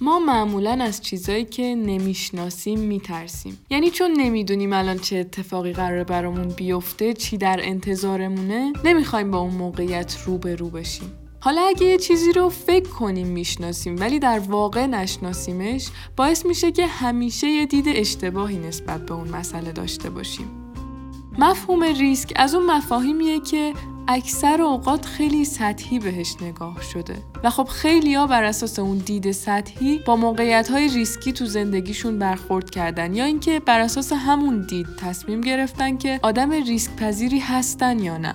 ما معمولا از چیزایی که نمی‌شناسیم میترسیم. یعنی چون نمی‌دونیم الان چه اتفاقی قراره برامون بیفته چی در انتظارمونه نمی‌خوایم با اون موقعیت رو به رو بشیم. حالا اگه یه چیزی رو فکر کنیم می‌شناسیم ولی در واقع نشناسیمش باعث میشه که همیشه یه دید اشتباهی نسبت به اون مسئله داشته باشیم. مفهوم ریسک از اون مفاهیمیه که اکثر اوقات خیلی سطحی بهش نگاه شده. و خب خیلی ها بر اساس اون دید سطحی با موقعیت های ریسکی تو زندگیشون برخورد کردن یا اینکه بر اساس همون دید تصمیم گرفتن که آدم ریسک پذیری هستن یا نه.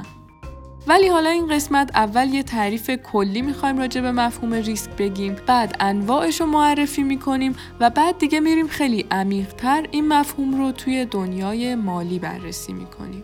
ولی حالا این قسمت اول یه تعریف کلی می‌خوایم راجع به مفهوم ریسک بگیم بعد انواعش رو معرفی می‌کنیم و بعد دیگه میریم خیلی عمیقتر این مفهوم رو توی دنیای مالی بررسی می‌کنیم.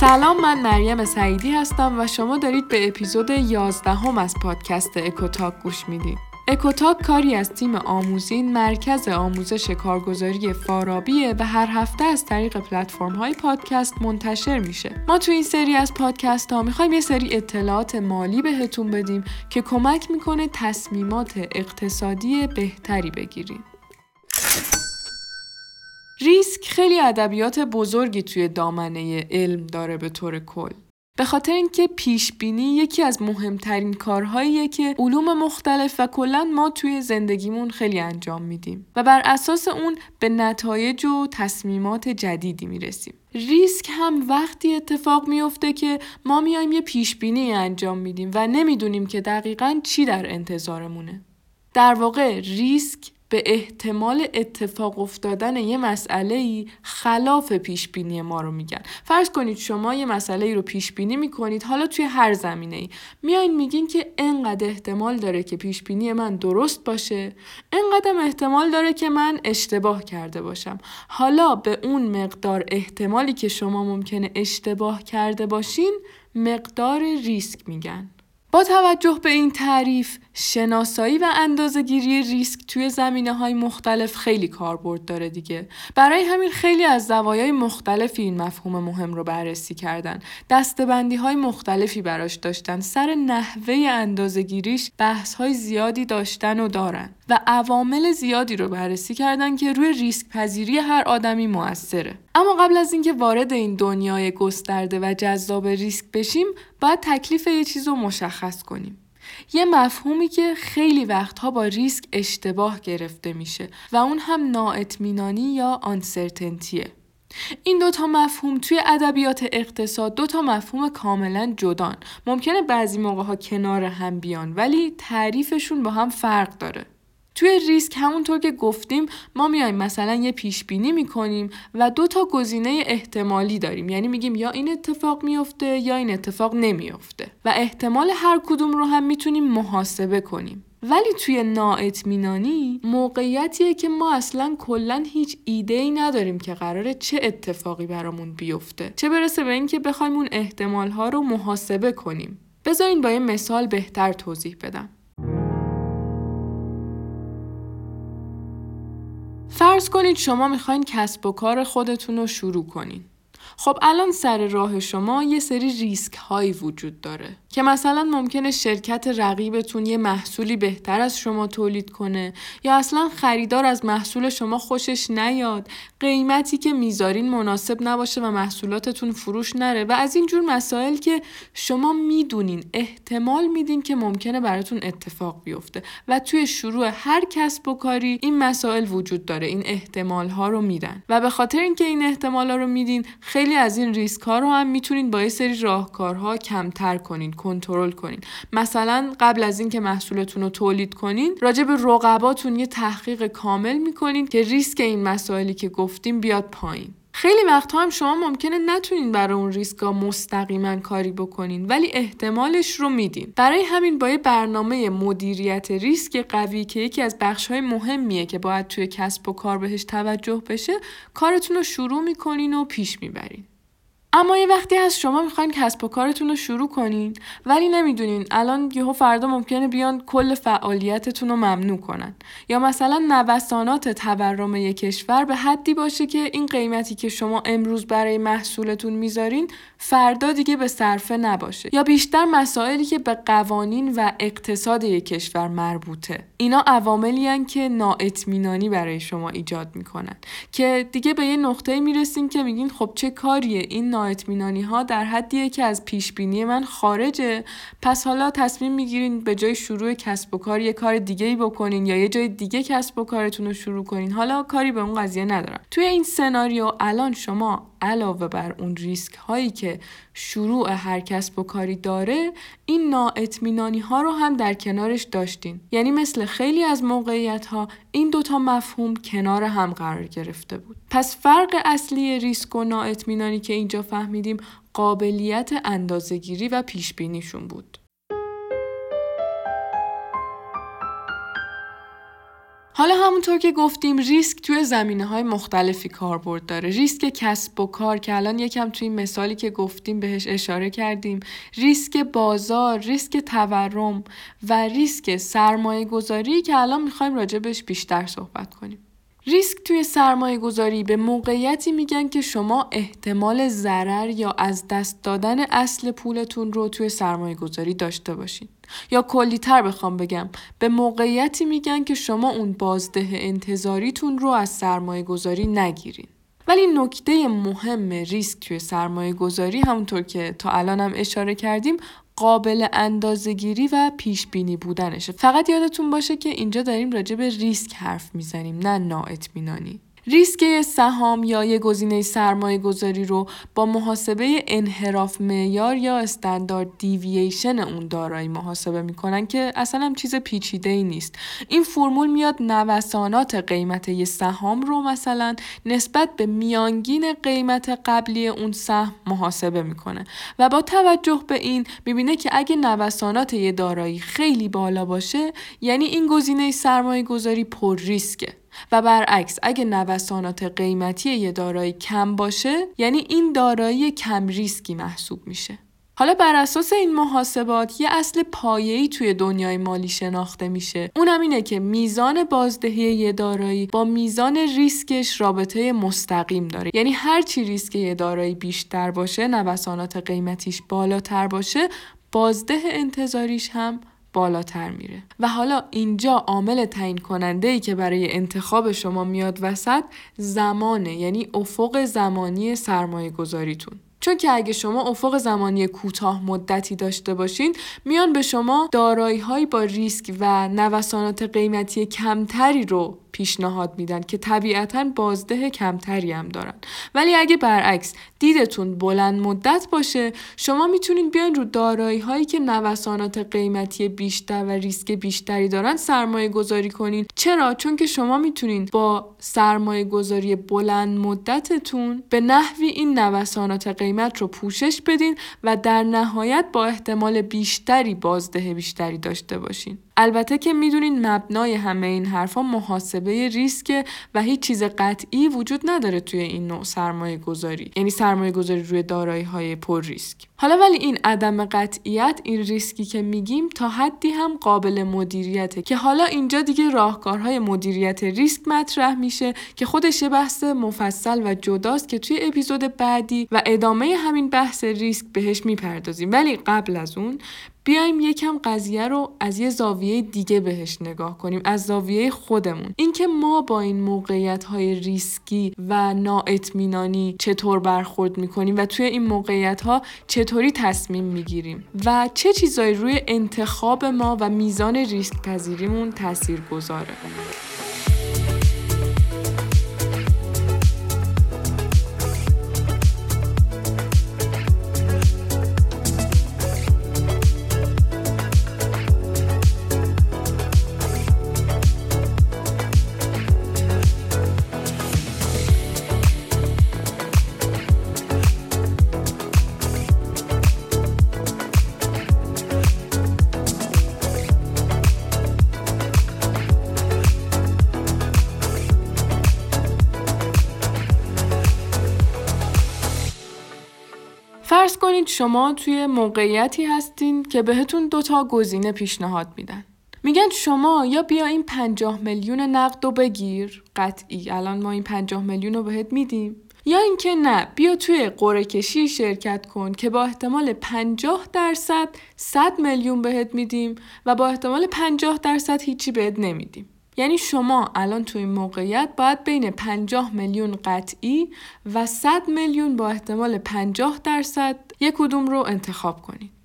سلام من مریم سعیدی هستم و شما دارید به اپیزود 11 هم از پادکست اکوتاک گوش می‌دید. اکوتاک کاری از تیم آموزین مرکز آموزش کارگزاری فارابیه و هر هفته از طریق پلتفرم های پادکست منتشر میشه. ما تو این سری از پادکست ها می‌خوایم یه سری اطلاعات مالی بهتون بدیم که کمک می‌کنه تصمیمات اقتصادی بهتری بگیریم. ریسک خیلی ادبیات بزرگی توی دامنه علم داره به طور کل. به خاطر اینکه پیش بینی یکی از مهمترین کارهاییه که علوم مختلف و کلا ما توی زندگیمون خیلی انجام میدیم و بر اساس اون به نتایج و تصمیمات جدیدی می‌رسیم. ریسک هم وقتی اتفاق میفته که ما میایم یه پیش بینی انجام میدیم و نمی‌دونیم که دقیقا چی در انتظارمونه. در واقع ریسک به احتمال اتفاق افتادن یه مسئله خلاف پیش بینی ما رو میگن. فرض کنید شما یه مسئله ای رو پیش بینی می‌کنید حالا توی هر زمینه ای میایین میگین که انقدر احتمال داره که پیش بینی من درست باشه انقدر احتمال داره که من اشتباه کرده باشم. حالا به اون مقدار احتمالی که شما ممکنه اشتباه کرده باشین مقدار ریسک میگن. با توجه به این تعریف شناسایی و اندازهگیری ریسک توی زمینه های مختلف خیلی کاربرد داره دیگه. برای همین خیلی از زوایای مختلفی این مفهوم مهم رو بررسی کردن. دستبندی های مختلفی براش داشتن. سر نحوه اندازهگیریش بحث های زیادی داشتن و دارن. و عوامل زیادی رو بررسی کردن که روی ریسک پذیری هر آدمی موثره. اما قبل از اینکه وارد این دنیای گسترده و جذاب ریسک بشیم باید تکلیف یه چیز رو مشخص کنیم. یه مفهومی که خیلی وقتها با ریسک اشتباه گرفته میشه و اون هم نااطمینانی یا آنسرتنتیه این دوتا مفهوم توی ادبیات اقتصاد دوتا مفهوم کاملا جدان. ممکنه بعضی موقع ها کنار هم بیان ولی تعریفشون با هم فرق داره. توی ریسک همونطور که گفتیم ما میایم مثلا یه پیش بینی می‌کنیم و دو تا گزینه احتمالی داریم. یعنی میگیم یا این اتفاق میفته یا این اتفاق نمیفته و احتمال هر کدوم رو هم می‌تونیم محاسبه کنیم. ولی توی نااطمینانی موقعیتیه که ما اصلا کلا هیچ ایده ای نداریم که قراره چه اتفاقی برامون بیفته. چه برسه به اینکه بخوایم اون احتمال ها رو محاسبه کنیم. بذارین با یه مثال بهتر توضیح بدم. فرض کنید شما می‌خواین کسب و کار خودتون رو شروع کنین. خب الان سر راه شما یه سری ریسک هایی وجود داره که مثلا ممکنه شرکت رقیبتون یه محصولی بهتر از شما تولید کنه یا اصلا خریدار از محصول شما خوشش نیاد قیمتی که می‌ذارین مناسب نباشه و محصولاتتون فروش نره و از این جور مسائل که شما می‌دونین احتمال میدین که ممکنه براتون اتفاق بیفته و توی شروع هر کسب و کاری این مسائل وجود داره این احتمال ها رو میدن. و به خاطر اینکه این احتمال ها رو میدین خیلی از این ریسک ها رو هم می‌تونین با یه سری راهکارها کمتر کنین. کنترل کنین. مثلا قبل از اینکه محصولتون رو تولید کنین راجع به رقباتون یه تحقیق کامل می‌کنین که ریسک این مسائلی که گفتیم بیاد پایین. خیلی وقتها هم شما ممکنه نتونین برای اون ریسکا مستقیما کاری بکنین ولی احتمالش رو میدین. برای همین با یه برنامه مدیریت ریسک قوی که یکی از بخشهای مهمیه که باید توی کسب و کار بهش توجه بشه کارتون رو شروع می‌کنین و پیش می‌برین. اما یه وقتی از شما می‌خواین کسب و کارتون رو شروع کنین ولی نمی‌دونین الان یهو فردا ممکنه بیان کل فعالیتتون رو ممنوع کنن. یا مثلا نوسانات تورم یک کشور به حدی باشه که این قیمتی که شما امروز برای محصولتون می‌ذارین فردا دیگه به صرفه نباشه. یا بیشتر مسائلی که به قوانین و اقتصاد یک کشور مربوطه. اینا عواملی که نااطمینانی برای شما ایجاد می‌کنن. که دیگه به یه نقطه می‌رسیم که میگین خب چه کاریه؟ این نااطمینانی ها در حدیه که از پیش بینی من خارجه. پس حالا تصمیم می‌گیرین به جای شروع کسب و کار یه کار دیگه ای بکنین یا یه جای دیگه کسب و کارتون رو شروع کنین. حالا کاری به اون قضیه ندارم. توی این سناریو الان شما علاوه بر اون ریسک هایی که شروع هر کسب و کاری داره این نااطمینانی ها رو هم در کنارش داشتین. یعنی مثل خیلی از موقعیت ها این دوتا مفهوم کنار هم قرار گرفته بود. پس فرق اصلی ریسک و نااطمینانی که اینجا فهمیدیم قابلیت اندازهگیری و پیش بینیشون بود. حالا همونطور که گفتیم ریسک توی زمینه های مختلفی کاربرد داره. ریسک کسب و کار که الان یکم توی مثالی که گفتیم بهش اشاره کردیم. ریسک بازار ریسک تورم و ریسک سرمایه گذاری که الان می‌خوایم راجبش بیشتر صحبت کنیم. ریسک توی سرمایه گذاری به موقعیتی میگن که شما احتمال ضرر یا از دست دادن اصل پولتون رو توی سرمایه گذاری داشته باشین. یا کلیتر بخوام بگم به موقعیتی میگن که شما اون بازده انتظاریتون رو از سرمایه گذاری نگیرین. ولی نکته مهم ریسک توی سرمایه گذاری همونطور که تا الانم اشاره کردیم قابل اندازهگیری و پیش بینی بودنشه. فقط یادتون باشه که اینجا داریم راجع به ریسک حرف می‌زنیم نه نااطمینانی. ریسک سهام یا یک گزینه سرمایه گذاری رو با محاسبه انحراف معیار یا استاندارد دیوییشن اون دارایی محاسبه می‌کنن که اصلا هم چیز پیچیده ای نیست. این فرمول میاد نوسانات قیمت یه سهام رو مثلا نسبت به میانگین قیمت قبلی اون سهم محاسبه می‌کنه و با توجه به این می‌بینه که اگه نوسانات یه دارایی خیلی بالا باشه یعنی این گزینه سرمایه گذاری پر ریسکه. و برعکس اگه نوسانات قیمتی یه دارایی کم باشه یعنی این دارایی کم ریسکی محسوب میشه. حالا بر اساس این محاسبات یه اصل پایه‌ای توی دنیای مالی شناخته میشه. اونم اینه که میزان بازدهی یه دارایی با میزان ریسکش رابطه مستقیم داره. یعنی هر چی ریسک یه دارایی بیشتر باشه نوسانات قیمتیش بالاتر باشه بازده انتظاریش هم بالاتر میره. و حالا اینجا عامل تعیین کننده ای که برای انتخاب شما میاد وسط زمانه یعنی افق زمانی سرمایه گذاریتون چون که اگه شما افق زمانی کوتاه مدتی داشته باشین میان به شما دارایی با ریسک و نوسانات قیمتی کمتری رو پیشنهاد میدن که طبیعتا بازده کمتری هم دارن. ولی اگه برعکس دیدتون بلند مدت باشه شما می‌تونید بیاین رو دارایی هایی که نوسانات قیمتی بیشتر و ریسک بیشتری دارن سرمایه گذاری کنین. چرا؟ چون که شما می‌تونید با سرمایه گذاری بلند مدتتون به نحوی این نوسانات قیمت رو پوشش بدین و در نهایت با احتمال بیشتری بازده بیشتری داشته باشین. البته که می‌دونین مبنای همه این حرفا محاسبه ریسک و هیچ چیز قطعی وجود نداره توی این نوع سرمایه گذاری یعنی سرمایه گذاری روی دارایی های پر ریسک. حالا ولی این عدم قطعیت این ریسکی که میگیم تا حدی هم قابل مدیریته که حالا اینجا دیگه راهکارهای مدیریت ریسک مطرح میشه که خودش یه بحث مفصل و جداست که توی اپیزود بعدی و ادامه همین بحث ریسک بهش می‌پردازیم. ولی قبل از اون بیایم یکم قضیه رو از یه زاویه دیگه بهش نگاه کنیم از زاویه خودمون. اینکه ما با این موقعیت های ریسکی و نااطمینانی چطور برخورد می‌کنیم و توی این موقعیت ها چطوری تصمیم می‌گیریم و چه چیزایی روی انتخاب ما و میزان ریسک پذیریمون تاثیر گذاره شما توی موقعیتی هستین که بهتون دوتا گزینه پیشنهاد میدن. میگن شما یا بیا این پنجاه میلیون نقد رو بگیر. قطعی. الان ما این پنجاه میلیون رو بهت میدیم. یا اینکه نه بیا توی قره کشی شرکت کن که با احتمال 50 درصد 100 میلیون بهت میدیم و با احتمال 50 درصد هیچی بهت نمیدیم. یعنی شما الان توی این موقعیت باید بین 50 میلیون قطعی و 100 میلیون با احتمال 50 درصد یک کدوم رو انتخاب کنید.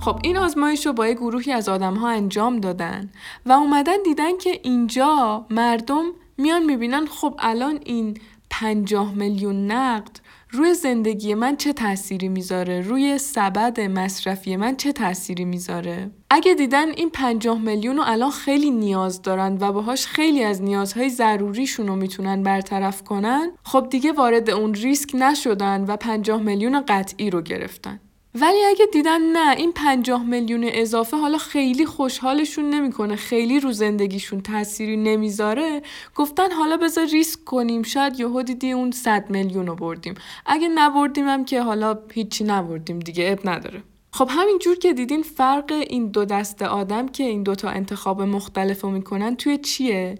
خب این آزمایش رو با یه گروهی از آدم ها انجام دادن و اومدن دیدن که اینجا مردم میان می‌بینن خب الان این پنجاه میلیون نقد روی زندگی من چه تأثیری می‌ذاره؟ روی سبد مصرفی من چه تأثیری می‌ذاره؟ اگه دیدن این پنجاه میلیون رو الان خیلی نیاز دارن و باهاش خیلی از نیازهای ضروریشون رو می‌تونن برطرف کنن خب دیگه وارد اون ریسک نشدن و پنجاه میلیون قطعی رو گرفتن. ولی اگه دیدن نه این پنجاه میلیون اضافه حالا خیلی خوشحالشون نمی‌کنه خیلی رو زندگیشون تأثیری نمی‌ذاره. گفتن حالا بذار ریسک کنیم شاید یهو دیدی اون صد میلیون رو بردیم. اگه نبردیم هم که حالا هیچی نبردیم دیگه اب نداره. خب همین جور که دیدین فرق این دو دست آدم که این دوتا انتخاب مختلف رو می‌کنن توی چیه؟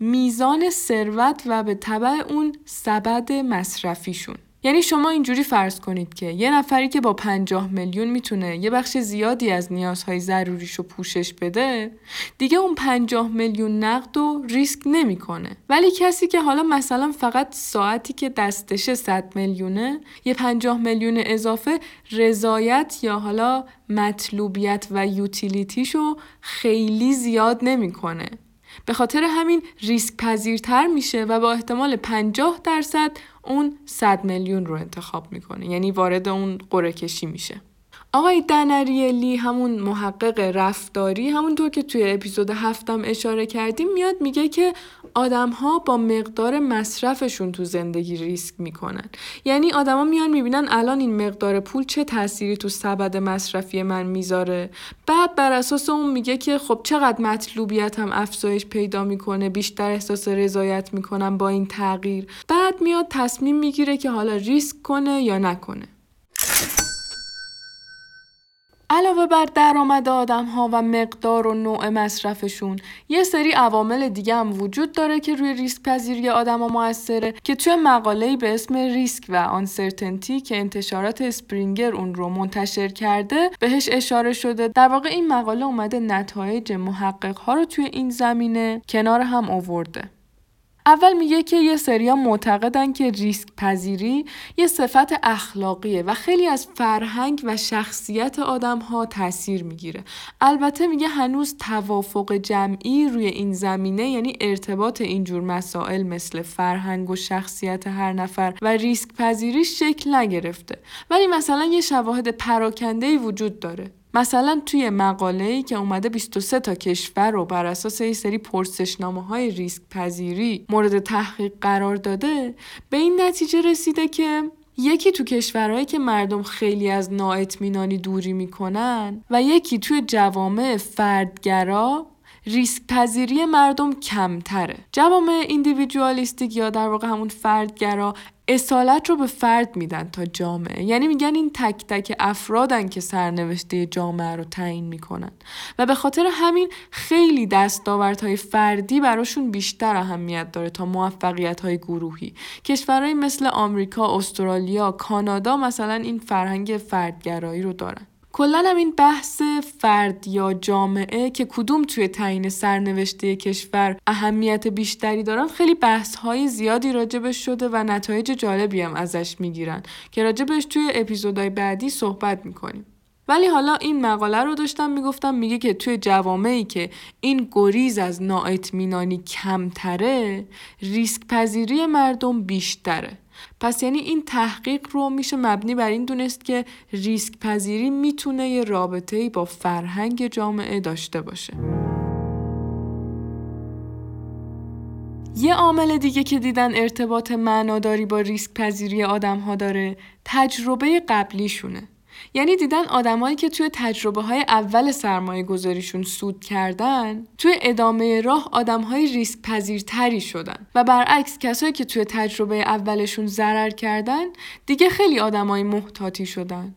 میزان ثروت و به طبع اون سبد مصرفیشون. یعنی شما اینجوری فرض کنید که یه نفری که با 50 میلیون می‌تونه یه بخش زیادی از نیازهای ضروریش رو پوشش بده دیگه اون 50 میلیون نقد و ریسک نمی‌کنه. ولی کسی که حالا مثلا فقط ساعتی که دستش 100 میلیونه یه 50 میلیون اضافه رضایت یا حالا مطلوبیت و یوتیلیتیشو خیلی زیاد نمی‌کنه. به خاطر همین ریسک پذیرتر میشه و با احتمال 50 درصد اون 100 میلیون رو انتخاب می‌کنه. یعنی وارد اون قره کشی میشه. آقای دنریلی همون محقق رفتاری همونطور که توی اپیزود هفتم اشاره کردیم میاد میگه که آدم ها با مقدار مصرفشون تو زندگی ریسک می‌کنن. یعنی آدما میان می‌بینن الان این مقدار پول چه تأثیری تو سبد مصرفی من می‌ذاره. بعد بر اساس اون میگه که خب چقدر مطلوبیت هم افزایش پیدا می‌کنه بیشتر احساس رضایت می‌کنم با این تغییر. بعد میاد تصمیم می‌گیره که حالا ریسک کنه یا نکنه. علاوه بر درآمد آدم ها و مقدار و نوع مصرفشون یه سری عوامل دیگه هم وجود داره که روی ریسک پذیری آدم ها موثره که توی مقاله‌ای به اسم ریسک و آنسرتنتی که انتشارات اسپرینگر اون رو منتشر کرده بهش اشاره شده. در واقع این مقاله اومده نتایج محقق ها رو توی این زمینه کنار هم آورده. اول میگه که یه سریا معتقدن که ریسک پذیری یه صفت اخلاقیه و خیلی از فرهنگ و شخصیت آدم ها تاثیر می‌گیره. البته میگه هنوز توافق جمعی روی این زمینه یعنی ارتباط اینجور مسائل مثل فرهنگ و شخصیت هر نفر و ریسک پذیری شکل نگرفته. ولی مثلا یه شواهد پراکنده وجود داره. مثلا توی مقاله که اومده 23 تا کشور رو بر اساس یه سری پرسشنامه های ریسک پذیری مورد تحقیق قرار داده به این نتیجه رسیده که یکی تو کشورهایی که مردم خیلی از نااطمینانی دوری می‌کنن و یکی توی جوامع فردگرا ریسک پذیری مردم کمتره. جوامع ایندیویدوالیستیک یا در واقع همون فردگرا اصالت رو به فرد میدن تا جامعه. یعنی میگن این تک تک افرادن که سرنوشته جامعه رو تعیین می‌کنن. و به خاطر همین خیلی دستاوردهای فردی براشون بیشتر اهمیت داره تا موفقیت های گروهی. کشورهایی مثل آمریکا، استرالیا، کانادا مثلا این فرهنگ فردگرایی رو دارن. کلا هم این بحث فرد یا جامعه که کدوم توی تعیین سرنوشته کشور اهمیت بیشتری دارن خیلی بحث های زیادی راجبش شده و نتایج جالبی هم ازش می‌گیرن که راجبش توی اپیزودهای بعدی صحبت می‌کنیم. ولی حالا این مقاله رو داشتم می‌گفتم میگه که توی جوامعی که این گریز از نااطمینانی کمتره ریسک پذیری مردم بیشتره. پس یعنی این تحقیق رو میشه مبنی بر این دونست که ریسک پذیری می‌تونه یه رابطه با فرهنگ جامعه داشته باشه. یه عامل دیگه که دیدن ارتباط معناداری با ریسک پذیری آدم ها داره تجربه قبلیشونه. یعنی دیدن آدمایی که توی تجربه های اول سرمایه گذاریشون سود کردن توی ادامه راه آدم های ریسک پذیرتری شدن. و برعکس کسایی که توی تجربه اولشون ضرر کردن دیگه خیلی آدمای محتاطی شدن.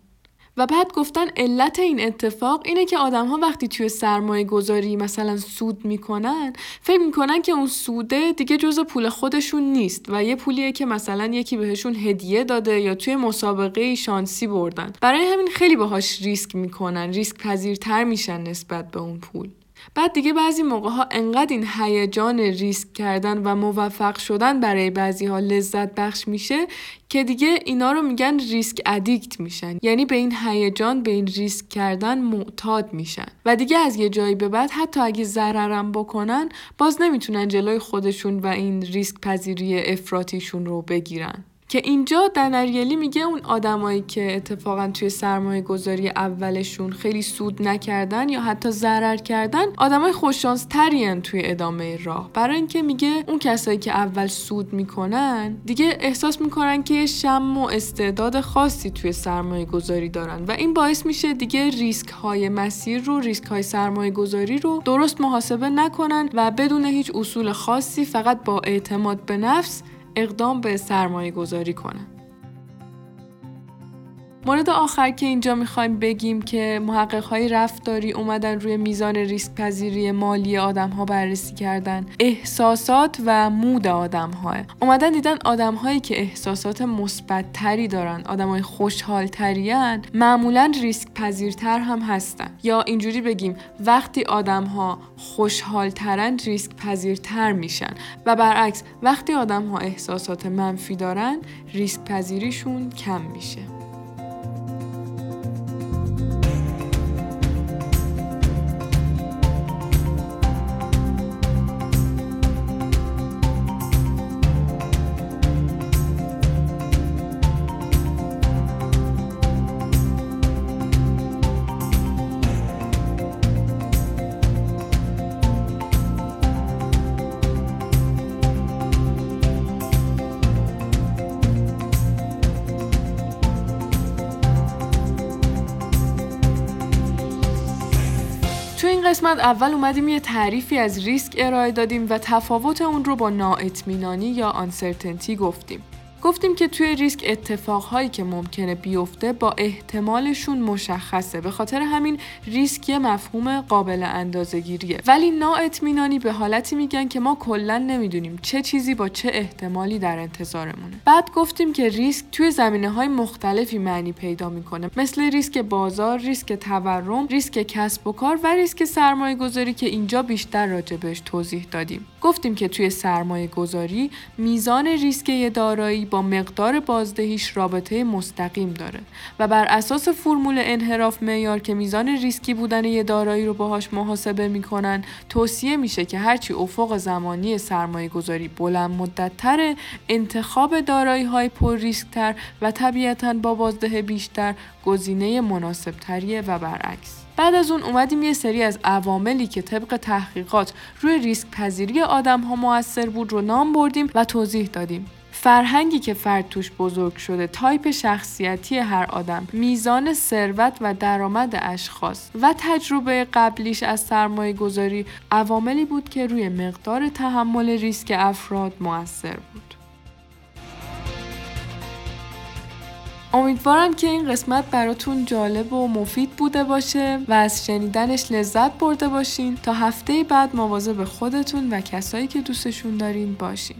و بعد گفتن علت این اتفاق اینه که آدم ها وقتی توی سرمایه گذاری مثلا سود می‌کنن فکر می‌کنن که اون سوده دیگه جز پول خودشون نیست و یه پولیه که مثلا یکی بهشون هدیه داده یا توی مسابقه شانسی بردن. برای همین خیلی باهاش ریسک می‌کنن ریسک پذیرتر میشن نسبت به اون پول. بعد دیگه بعضی موقع ها انقدر این هیجان ریسک کردن و موفق شدن برای بعضی ها لذت بخش میشه که دیگه اینا رو میگن risk addict میشن. یعنی به این هیجان به این ریسک کردن معتاد میشن. و دیگه از یه جایی به بعد حتی اگه ضررم بکنن باز نمی‌تونن جلوی خودشون و این ریسک پذیری افراطیشون رو بگیرن. که اینجا دن اریلی میگه اون آدمایی که اتفاقا توی سرمایه گذاری اولشون خیلی سود نکردن یا حتی ضرر کردن آدمای خوششانس ترین توی ادامه راه. برای اینکه میگه اون کسایی که اول سود می‌کنن دیگه احساس می‌کنن که شم و استعداد خاصی توی سرمایه گذاری دارن و این باعث میشه دیگه ریسک های مسیر رو ریسک های سرمایه گذاری رو درست محاسبه نکنن و بدون هیچ اصول خاصی فقط با اعتماد به نفس اقدام به سرمایه گذاری کنن. مورد آخر که اینجا می‌خوایم بگیم که محقق های رفتاری اومدن روی میزان ریسک پذیری مالی آدم ها بررسی کردن. احساسات و مود آدم ها اومدن دیدن آدم هایی که احساسات مثبت تری دارن آدم های خوشحال ترین معمولا ریسک پذیرتر هم هستن. یا اینجوری بگیم وقتی آدم ها خوشحال ترن ریسک پذیرتر میشن. و برعکس وقتی آدم ها احساسات منفی دارن ریسک پذیریشون کم میشه. قسمت اول اومدیم یه تعریفی از ریسک ارائه دادیم و تفاوت اون رو با نااطمینانی یا uncertainty گفتیم. گفتیم که توی ریسک اتفاقهایی که ممکنه بیفته با احتمالشون مشخصه. به خاطر همین ریسک یه مفهوم قابل اندازهگیریه. ولی نااطمینانی به حالتی میگن که ما کلا نمی‌دونیم چه چیزی با چه احتمالی در انتظارمونه. بعد گفتیم که ریسک توی زمینه های مختلفی معنی پیدا می‌کنه. مثل ریسک بازار ریسک تورم ریسک کسب و کار و ریسک سرمایه گذاری که اینجا بیشتر راجبش توضیح دادیم. گفتیم که توی سرمایه گذاری میزان ریسک دارایی با مقدار بازدهیش رابطه مستقیم داره و بر اساس فرمول انحراف معیار که میزان ریسکی بودن یه دارایی رو باهاش محاسبه می‌کنن توصیه میشه که هرچی افق زمانی سرمایه گذاری بلند مدت تره انتخاب دارایی های پر ریسک تر و طبیعتا با بازده بیشتر گزینه مناسب تریه و برعکس بعد از اون اومدیم یه سری از عواملی که طبق تحقیقات روی ریسک پذیری آدم ها موثر بود رو نام بردیم و توضیح دادیم. فرهنگی که فرد توش بزرگ شده تایپ شخصیتی هر آدم میزان ثروت و درآمد اشخاص و تجربه قبلیش از سرمایه گذاری عواملی بود که روی مقدار تحمل ریسک افراد موثر بود. امیدوارم که این قسمت براتون جالب و مفید بوده باشه و از شنیدنش لذت برده باشین. تا هفته بعد مواظب خودتون و کسایی که دوستشون دارین باشین.